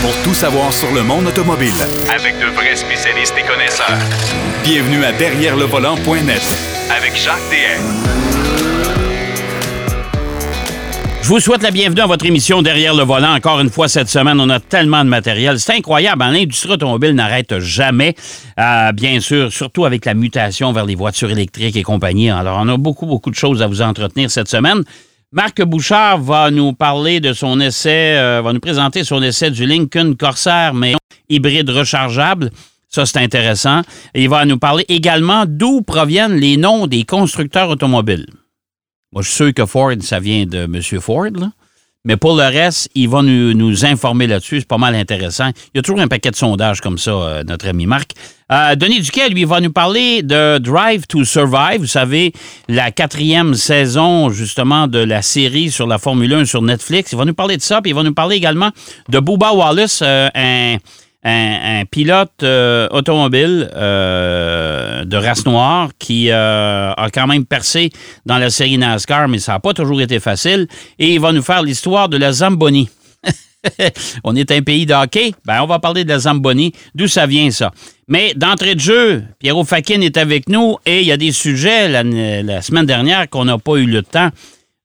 pour tout savoir sur le monde automobile. Avec de vrais spécialistes et connaisseurs. Bienvenue à Derrière le volant.net Avec Jacques DM. Je vous souhaite la bienvenue à votre émission Derrière le volant. Encore une fois cette semaine, on a tellement de matériel. C'est incroyable. Hein? L'industrie automobile n'arrête jamais. Euh, bien sûr, surtout avec la mutation vers les voitures électriques et compagnie. Alors, on a beaucoup, beaucoup de choses à vous entretenir cette semaine. Marc Bouchard va nous parler de son essai, euh, va nous présenter son essai du Lincoln Corsair, mais hybride rechargeable. Ça, c'est intéressant. Et il va nous parler également d'où proviennent les noms des constructeurs automobiles. Moi, je suis sûr que Ford, ça vient de M. Ford, là. Mais pour le reste, il va nous, nous informer là-dessus. C'est pas mal intéressant. Il y a toujours un paquet de sondages comme ça, euh, notre ami Marc. Euh, Denis Duquet, lui, va nous parler de Drive to Survive. Vous savez, la quatrième saison, justement, de la série sur la Formule 1 sur Netflix. Il va nous parler de ça. Puis il va nous parler également de Booba Wallace, euh, un, un, pilote euh, automobile euh, de race noire qui euh, a quand même percé dans la série NASCAR, mais ça n'a pas toujours été facile. Et il va nous faire l'histoire de la Zamboni. on est un pays de hockey, ben on va parler de la Zamboni, d'où ça vient ça? Mais d'entrée de jeu, Pierrot Fakin est avec nous et il y a des sujets la, semaine dernière qu'on n'a pas eu le temps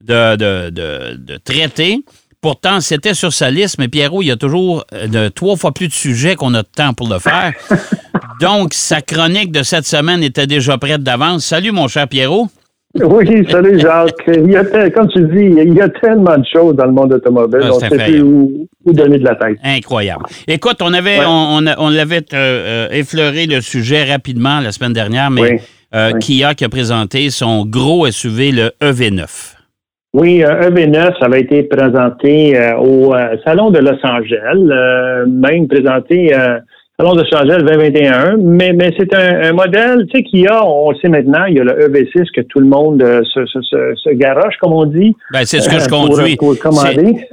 de traiter. Pourtant, c'était sur sa liste, mais Pierrot, il y a toujours euh, de, trois fois plus de sujets qu'on a de temps pour le faire. Donc, sa chronique de cette semaine était déjà prête d'avance. Salut, mon cher Pierrot. Oui, salut Jacques. Il y a, comme tu dis, il y a tellement de choses dans le monde automobile. Ah, on c'est ne sait plus incroyable. où, où donner de la tête. Incroyable. Écoute, on avait, Ouais. on, l'avait euh, euh, effleuré le sujet rapidement la semaine dernière, mais Oui. euh, Oui. Kia qui a présenté son gros SUV, le E EV9. Oui, euh, EV9, ça avait été présenté euh, au euh, Salon de Los Angeles, même présenté Salon de Los Angeles 2021, mais, mais c'est un, un modèle, tu sais, qu'il y a, on le sait maintenant, il y a le EV6 que tout le monde euh, se, se, se, se garoche, comme on dit. Ben, c'est ce que je Euh, pour- conduis.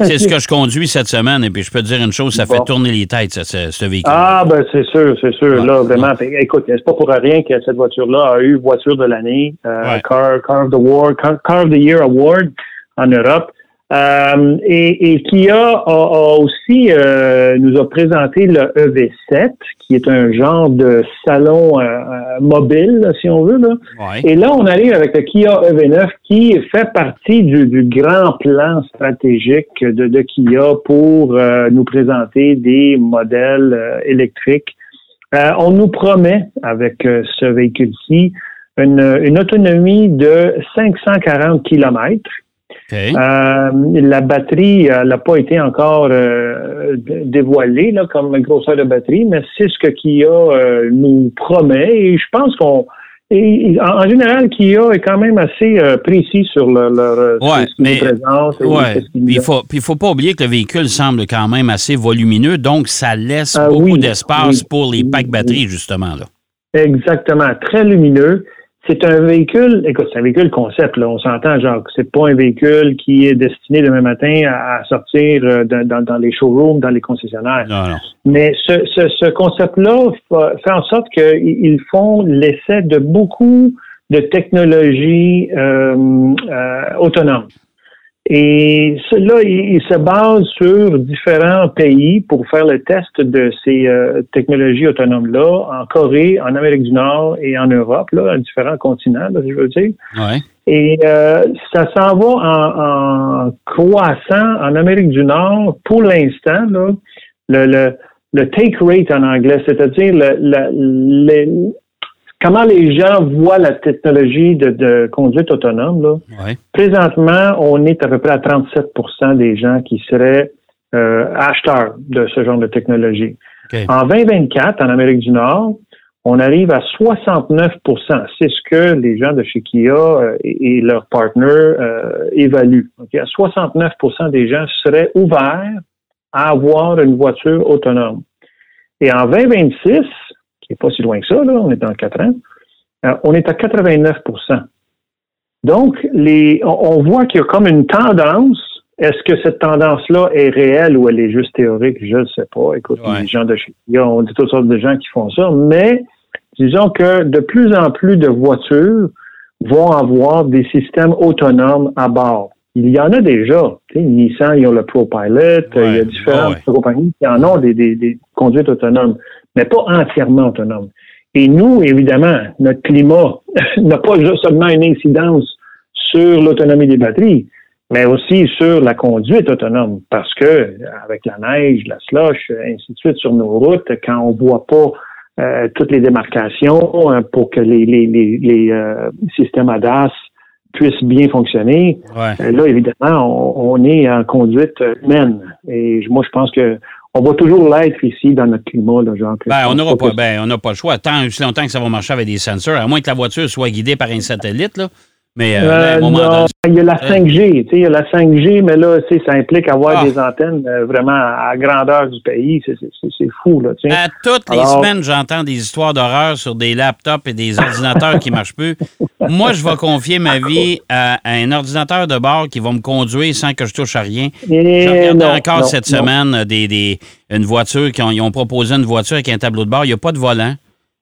C'est ce que je conduis cette semaine. Et puis, je peux te dire une chose, ça fait tourner les têtes, ce, ce- ce véhicule. Ah, ben c'est sûr, c'est sûr. Ouais. Là, vraiment. Écoute, c'est pas pour rien que cette voiture-là a eu voiture de l'année, euh, Ouais. Car, Car of the Award, Car, Car of the Year Award en Europe. Euh, et, et Kia a, a aussi euh, nous a présenté le EV7, qui est un genre de salon euh, euh, mobile, là, si on veut. Là. Ouais. Et là, on arrive avec le Kia EV9 qui fait partie du, du grand plan stratégique de, de Kia pour euh, nous présenter des modèles euh, électriques. Euh, on nous promet avec ce véhicule-ci une, une autonomie de 540 kilomètres. Euh, la batterie euh, n'a pas été encore euh, dévoilée là, comme grosseur de batterie, mais c'est ce que Kia euh, nous promet et je pense qu'on et- en en général, Kia est quand même assez euh, précis sur le- leur euh, Ouais, ce mais- Ouais. il donnent. faut, pas oublier que le véhicule semble quand même assez volumineux, donc ça laisse Ah beaucoup oui, d'espace oui, pour les packs oui. batteries, justement. Là. Exactement, très lumineux. C'est un véhicule, écoute, c'est un véhicule concept, là, on s'entend, genre, c'est pas un véhicule qui est destiné demain matin à, sortir euh, dans, dans- dans les showrooms, dans les concessionnaires. Non, non. Mais ce, ce, ce concept-là fa- fait en sorte qu'ils font l'essai de beaucoup de technologies euh, euh, autonomes. Et cela, il, il se base sur différents pays pour faire le test de ces euh, technologies autonomes-là en Corée, en Amérique du Nord et en Europe, là, à différents continents, là, je veux dire. Ouais. Et euh, ça s'en va en, en croissant en Amérique du Nord pour l'instant. Le, le, le take rate en anglais, c'est-à-dire le- comment les gens voient la technologie de, de conduite autonome. Là? Ouais. Présentement, on est à peu près à 37% des gens qui seraient euh, acheteurs de ce genre de technologie. En 2024, en Amérique du Nord, on arrive à 69% C'est ce que les gens de chez Kia euh, et, et leurs partners euh, évaluent. Ok, À 69% des gens seraient ouverts à avoir une voiture autonome. Et en 2026, qui n'est pas si loin que ça, là, on est dans quatre ans, euh, on est à 89% Donc, les, on, on voit qu'il y a comme une tendance. Est-ce que cette tendance-là est réelle ou elle est juste théorique? Je ne sais pas. Écoute, Ouais. les gens de chez on dit toutes sortes de gens qui font ça, mais disons que de plus en plus de voitures vont avoir des systèmes autonomes à bord. il y en a déjà. Nissan, ils ont le ProPilot, il y a différentes Ah ouais. compagnies qui en ont des, des, des conduites autonomes, mais pas entièrement autonomes. Et nous, évidemment, notre climat n'a pas seulement une incidence sur l'autonomie des batteries, mais aussi sur la conduite autonome, parce que avec la neige, la slush, ainsi de suite sur nos routes, quand on voit pas euh, toutes les démarcations euh, pour que les, les, les, les, euh, systèmes ADAS puissent bien fonctionner, Ouais. euh, là, évidemment, on, on est en conduite humaine. Et moi, je pense que on va toujours l'être ici dans notre climat, là, genre. Ben, on n'aura pas, ben, on n'a pas le choix. Tant aussi longtemps que ça va marcher avec des sensors, à moins que la voiture soit guidée par un satellite, là. Mais euh, là, à un Euh, moment non, donné. il y a la 5G, tu sais, il y a la 5G, mais là, ça implique avoir Ah. des antennes euh, vraiment à grandeur du pays. C'est- fou, là. À toutes les semaines, j'entends des histoires d'horreur sur des laptops et des ordinateurs qui marchent plus. Moi, je vais confier ma vie à, à un ordinateur de bord qui va me conduire sans que je touche à rien. Regardais non, encore non, cette non. semaine des, des- une voiture, qui ont, ils ont proposé une voiture avec un tableau de bord. Il n'y a pas de volant.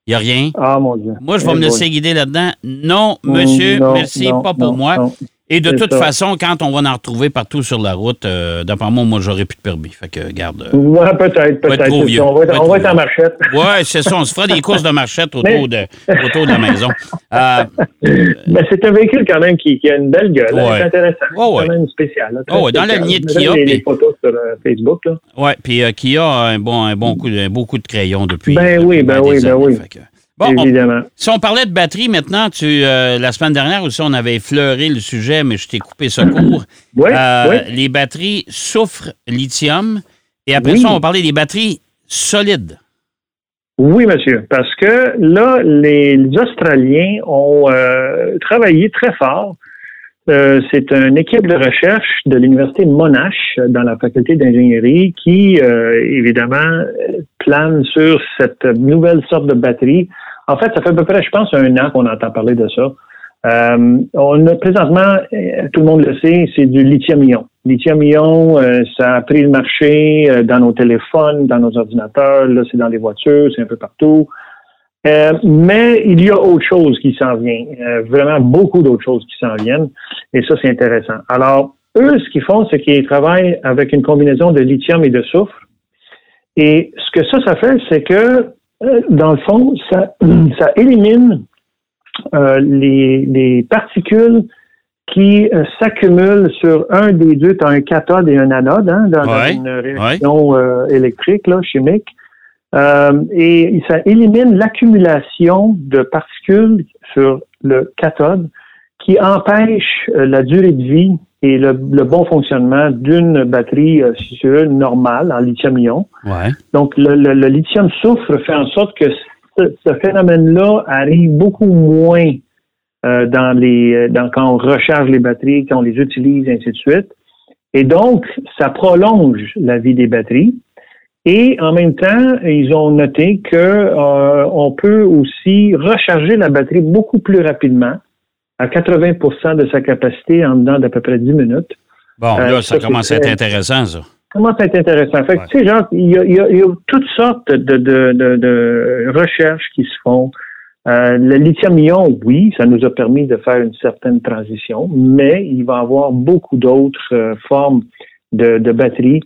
Il n'y a rien. Ah, mon Dieu. Moi, je vais Eh me laisser guider là-dedans. Non, monsieur, Mm, non, merci, non, pas pour non, moi. Et de toute ça. façon, quand on va en retrouver partout sur la route, euh, d'après moi, moi, j'aurai plus de permis. Fait que, garde. euh, Ouais, peut-être, peut-être. On va être, on va être en marchette. Ouais, c'est ça. On se fera des courses de marchette autour, de, autour de la maison. Euh, Mais c'est un véhicule quand même qui, qui a une belle gueule. hein. Ouais. C'est intéressant. Ouais, ouais. C'est quand même spécial. là, Ouais, ouais, dans la lignée de Kia, Les, puis- les photos sur euh, Facebook, là. ouais, puis Kia a un bon, un bon coup, de, un beau coup de crayon depuis. Ben oui, depuis ben oui, ben oui. Fait que- Bon, on- si on parlait de batterie maintenant, tu, euh, la semaine dernière aussi, on avait effleuré le sujet, mais je t'ai coupé ce cours. Oui, Euh, oui. Les batteries soufre lithium. Et après Oui. ça, on va parler des batteries solides. Oui, monsieur, parce que là, les, les Australiens ont euh, travaillé très fort. Euh, c'est une équipe de recherche de l'Université Monash dans la faculté d'ingénierie qui, évidemment, plane sur cette nouvelle sorte de batterie. En fait, ça fait à peu près, je pense, un an qu'on entend parler de ça. Euh, on a présentement, euh, tout le monde le sait, c'est du lithium-ion. Lithium-ion, euh, ça a pris le marché euh, dans nos téléphones, dans nos ordinateurs, là c'est dans les voitures, c'est un peu partout. Mais il y a autre chose qui s'en vient, vraiment beaucoup d'autres choses qui s'en viennent, et ça c'est intéressant. Alors, eux, ce qu'ils font, c'est qu'ils travaillent avec une combinaison de lithium et de soufre. Et ce que ça, ça fait, c'est que, dans le fond, ça, ça élimine euh, les, les particules qui euh, s'accumulent sur un des deux, tu as un cathode et un anode hein, dans, une réaction euh, électrique, là, chimique. Euh, et ça élimine l'accumulation de particules sur le cathode qui empêche la durée de vie et le, le bon fonctionnement d'une batterie, euh, si tu veux, normale en lithium-ion. Ouais. Donc, le, le- le lithium soufre fait en sorte que ce, ce phénomène-là arrive beaucoup moins euh, dans les dans, quand on recharge les batteries, quand on les utilise, ainsi de suite. Et donc, ça prolonge la vie des batteries. Et en même temps, ils ont noté que euh, on peut aussi recharger la batterie beaucoup plus rapidement, à 80% de sa capacité en dedans d'à peu près 10 minutes. Bon, Euh, là, ça ça, commence à être intéressant, ça. Comment ça être intéressant? Fait que, Ouais. tu sais, genre, il y y y a toutes sortes de, de, de, de recherches qui se font. Euh, le lithium-ion, oui, ça nous a permis de faire une certaine transition, mais il va y avoir beaucoup d'autres euh, formes de, de batteries,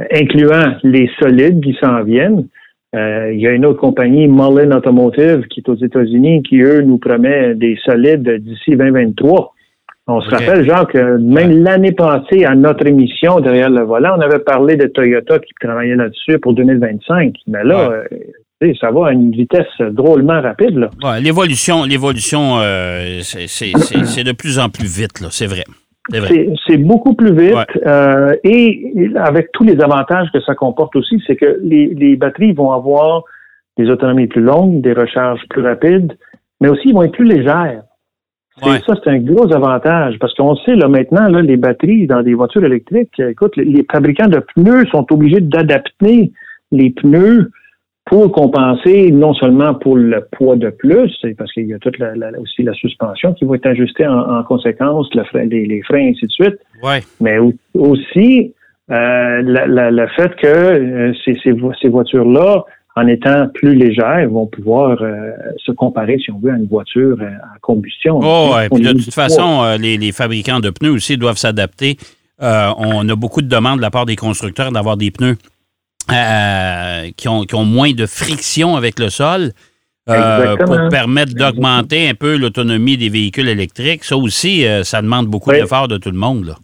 euh, incluant les solides qui s'en viennent. Euh, il y a une autre compagnie, Mullen Automotive, qui est aux États-Unis, qui, eux, nous promet des solides d'ici 2023. On se rappelle, Jacques, que même l'année passée, à notre émission derrière le volant, on avait parlé de Toyota qui travaillait là-dessus pour 2025. Mais là, euh, ça va à une vitesse drôlement rapide. Là. Ouais, l'évolution, l'évolution, euh, c'est- de plus en plus vite, là. C'est vrai. C'est beaucoup plus vite Ouais. euh, et avec tous les avantages que ça comporte aussi, c'est que les, les batteries vont avoir des autonomies plus longues, des recharges plus rapides, mais aussi ils vont être plus légères. Ça, c'est un gros avantage parce qu'on sait là maintenant, là, les batteries dans des voitures électriques, euh, écoute, les, les fabricants de pneus sont obligés d'adapter les pneus pour compenser non seulement pour le poids de plus, parce qu'il y a toute la, la- aussi la suspension qui va être ajustée en, en conséquence, le frein, les, les freins, ainsi de suite, Ouais. mais au- aussi euh, la- le fait que euh, ces, ces vo- ces voitures-là en étant plus légères, vont pouvoir euh, se comparer, si on veut, à une voiture à combustion. Oh, et puis de toute façon, les, les, fabricants de pneus aussi doivent s'adapter. on a beaucoup de demandes de la part des constructeurs d'avoir des pneus qui, ont, qui, ont, moins de friction avec le sol. pour permettre d'augmenter un peu l'autonomie des véhicules électriques. Ça aussi, ça demande beaucoup d'efforts de tout le monde. Là.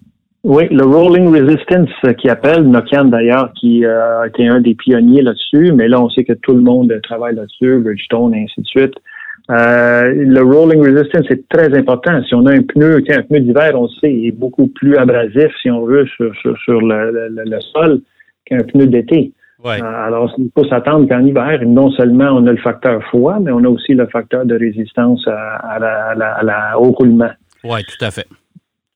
Oui, le Rolling Resistance euh, qui appelle, Nokian d'ailleurs, qui euh, a été un des pionniers là-dessus, mais là on sait que tout le monde travaille là-dessus, Bridgestone et ainsi de suite. Euh, le Rolling Resistance est très important. Si on a un pneu, un pneu d'hiver, on sait, il est beaucoup plus abrasif, si on veut, sur, sur, le, sol qu'un pneu d'été. Ouais. alors, il faut s'attendre qu'en hiver, non seulement on a le facteur froid, mais on a aussi le facteur de résistance à, la, au roulement. Oui, tout à fait.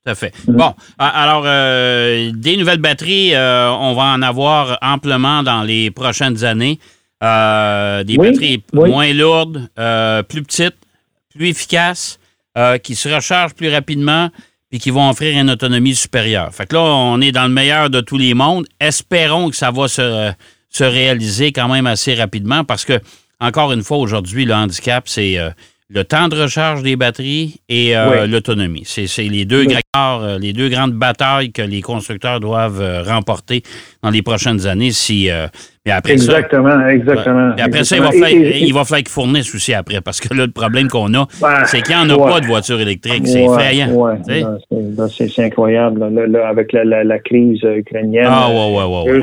Tout à fait. Bon, alors, euh, des nouvelles batteries, euh, on va en avoir amplement dans les prochaines années. Euh, des batteries moins lourdes, plus petites, plus efficaces, qui se rechargent plus rapidement et qui vont offrir une autonomie supérieure. Fait que là, on est dans le meilleur de tous les mondes. Espérons que ça va se, se réaliser quand même assez rapidement parce que, encore une fois, aujourd'hui, le handicap, c'est le temps de recharge des batteries et euh, l'autonomie. C'est les deux euh, les deux grandes batailles que les constructeurs doivent euh, remporter dans les prochaines années si après exactement, ça, exactement. Et après ça, il va, falloir, il va falloir qu'ils fournissent aussi après, parce que là, le problème qu'on a, c'est qu'il n'y en a pas de voiture électrique. C'est effrayant. c'est incroyable. avec la, crise ukrainienne, ah, ouais,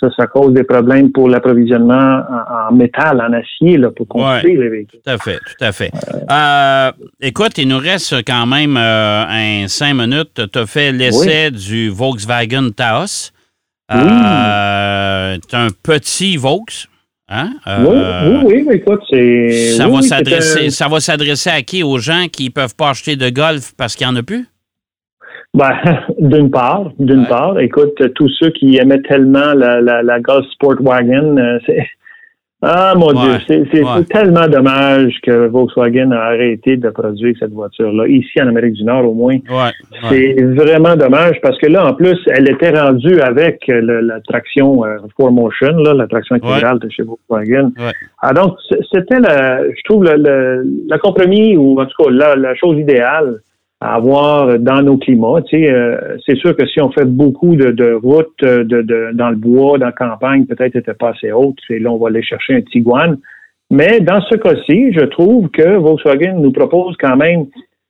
ça, ça, cause des problèmes pour l'approvisionnement en, métal, en acier, là, pour construire les véhicules. Tout à fait, tout à fait. Euh, écoute, il nous reste quand même euh, un cinq minutes. Tu as fait l'essai du Volkswagen Taos. Euh, c'est un petit Vaux. Hein? Euh, oui, oui, mais écoute, c'est. Ça, va s'adresser, ça va s'adresser à qui? Aux gens qui ne peuvent pas acheter de golf parce qu'il n'y en a plus? Ben, d'une part, d'une part, écoute, tous ceux qui aimaient tellement la, la, la Golf Sport Wagon, euh, c'est ah mon Dieu, c'est tellement dommage que Volkswagen a arrêté de produire cette voiture-là, ici en Amérique du Nord au moins. c'est vraiment dommage parce que là, en plus, elle était rendue avec la traction euh, 4Motion, là, la traction intégrale de chez Volkswagen. Ah, donc, c'était, je trouve, le, le, compromis ou en tout cas la, la chose idéale à avoir dans nos climats. Tu sais, euh, c'est sûr que si on fait beaucoup de, de routes euh, de, de, dans le bois, dans la campagne, peut-être n'était pas assez haute. Et là, on va aller chercher un Tiguan. Mais dans ce cas-ci, je trouve que Volkswagen nous propose quand même,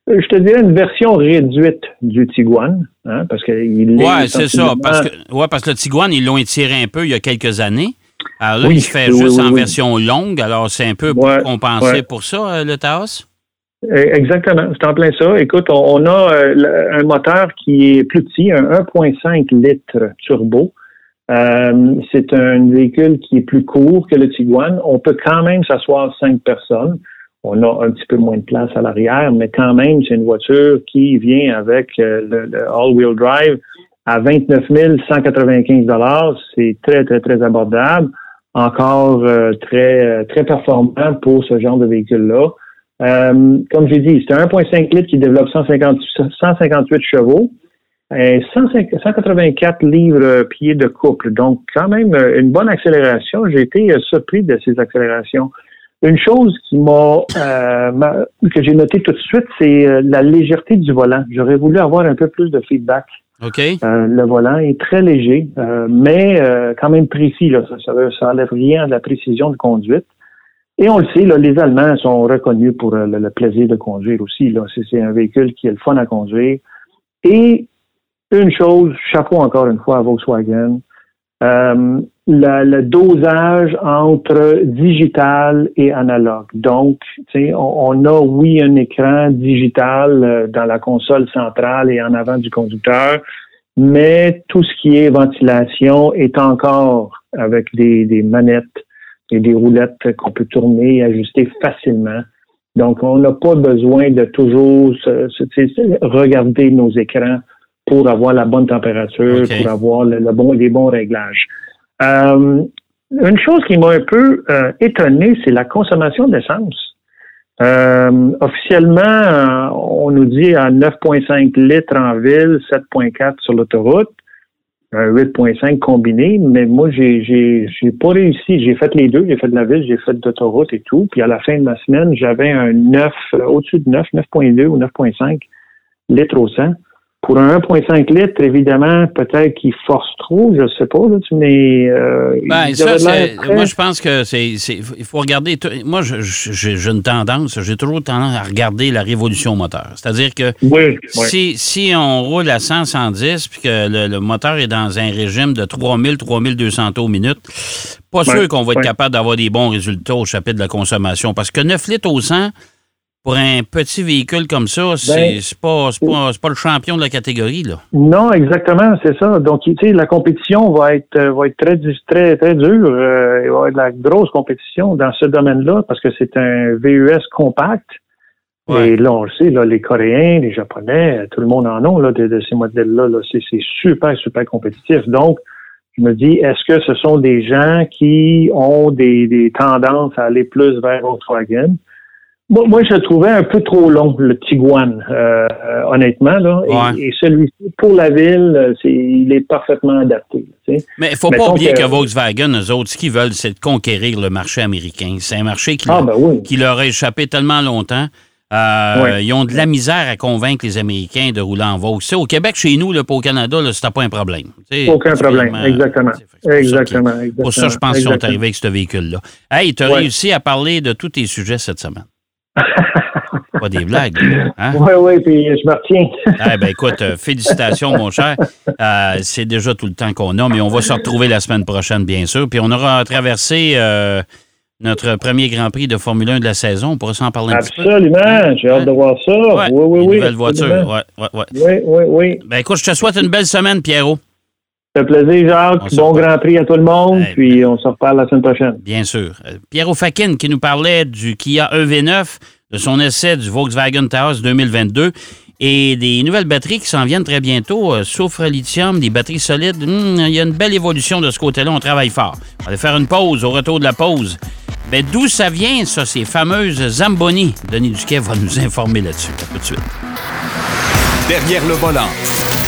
je te dirais, une version réduite du Tiguan. Hein, parce que il ouais, c'est ça. Parce que, ouais, parce que le Tiguan, ils l'ont étiré un peu il y a quelques années. Alors là, il se fait juste en version longue. Alors, c'est un peu pour compenser pour ça, euh, le Taos? Eh, exactement, c'est en plein ça. Écoute, on, a euh, un moteur qui est plus petit, un 1.5 litres turbo. Euh, c'est un véhicule qui est plus court que le Tiguan. On peut quand même s'asseoir cinq personnes. On a un petit peu moins de place à l'arrière, mais quand même, c'est une voiture qui vient avec euh, le, all-wheel drive à 29 195 C'est très, très, très abordable. Encore très, très performant pour ce genre de véhicule-là. Euh, comme j'ai dit, c'est un 1.5 litres qui développe 150, 158 chevaux et 184 livres pieds de couple. Donc, quand même, euh, une bonne accélération. J'ai été euh, surpris de ces accélérations. Une chose qui m'a que j'ai noté tout de suite, c'est la légèreté du volant. J'aurais voulu avoir un peu plus de feedback. OK. le volant est très léger, mais quand même précis. Là. Ça, ça, enlève rien de la précision de conduite. Et on le sait, les Allemands sont reconnus pour euh, le, plaisir de conduire aussi. C'est un véhicule qui est le fun à conduire. Et une chose, chapeau encore une fois à Volkswagen, euh, le dosage entre digital et analogue. Donc, on, on a, oui, un écran digital euh, dans la console centrale et en avant du conducteur, mais tout ce qui est ventilation est encore avec des, des manettes il y a des roulettes qu'on peut tourner et ajuster facilement. Donc, on n'a pas besoin de toujours regarder nos écrans pour avoir la bonne température, pour avoir le, bon, les bons réglages. Euh, une chose qui m'a un peu euh, étonné, c'est la consommation d'essence. Euh, officiellement, on nous dit à 9,5 litres en ville, 7,4 sur l'autoroute. Un 8.5 combiné, mais moi, j'ai, j'ai, j'ai pas réussi. J'ai fait les deux. J'ai fait de la ville, j'ai fait d'autoroute et tout. Puis à la fin de ma semaine, j'avais un 9, euh, au-dessus de 9, 9.2 ou 9.5 litres au 100. Pour un 1,5 litres, évidemment, peut-être qu'il force trop, je sais pas, là, mais... Euh, ben, ça, moi, je pense que c'est... Il faut regarder... Moi, j'ai une tendance, j'ai toujours tendance à regarder la révolution moteur. C'est-à-dire que si, si on roule à 100, 110, puis que le, moteur est dans un régime de 3000, 3200 tours minute, pas sûr qu'on va être capable d'avoir des bons résultats au chapitre de la consommation. Parce que 9 litres au 100 pour un petit véhicule comme ça, ben, c'est pas, pas, le champion de la catégorie. Là. Non, exactement, c'est ça. Donc, tu sais, la compétition va être, euh, va être très, très, très dure. Euh, il va y avoir de la grosse compétition dans ce domaine-là parce que c'est un VUS compact. Et là, on le sait, là, les Coréens, les Japonais, tout le monde en a là, de, ces modèles-là. Là. C'est super, super compétitif. Donc, je me dis, est-ce que ce sont des gens qui ont des, des tendances à aller plus vers Volkswagen? Moi, je le trouvais un peu trop long, le Tiguan, euh, honnêtement. Là. Et, celui-ci, pour la ville, euh, il est parfaitement adapté. Mais il ne faut pas oublier que, Volkswagen, eux autres, ce qu'ils veulent, c'est de conquérir le marché américain. C'est un marché qui, ah, ben qui, leur a échappé tellement longtemps. Euh, ils ont de la misère à convaincre les Américains de rouler en Vaux. au Québec, chez nous, là, pas au Canada, c'était pas un problème. Aucun problème, exactement. Exactement, Pour ça, je pense qu'ils sont arrivés avec ce véhicule-là. Hey, tu as réussi à parler de tous tes sujets cette semaine. Pas des blagues. Hein? Oui, oui, puis je me retiens. eh ben, écoute, euh, félicitations, mon cher. Euh, c'est déjà tout le temps qu'on a, mais on va se retrouver la semaine prochaine, bien sûr. Puis on aura traversé euh, notre premier Grand Prix de Formule 1 de la saison. On pourra s'en parler un petit peu. Absolument, j'ai hâte de voir ça. oui, oui, oui. Nouvelle voiture. Ouais, ouais, Oui, oui, oui. Ben, écoute, je te souhaite une belle semaine, Pierrot. Ça fait plaisir, Jacques. bon Grand Prix à tout le monde. puis on se reparle la semaine prochaine. Bien sûr. Pierrot Fakin qui nous parlait du Kia EV9 de son essai du Volkswagen Taos 2022 et des nouvelles batteries qui s'en viennent très bientôt. Euh, soufre lithium, des batteries solides. Hmm, il y a une belle évolution de ce côté-là. On travaille fort. On va aller faire une pause. Au retour de la pause, mais d'où ça vient, ça, ces fameuses Zamboni? Denis Duquet va nous informer là-dessus. tout de suite. Derrière le volant.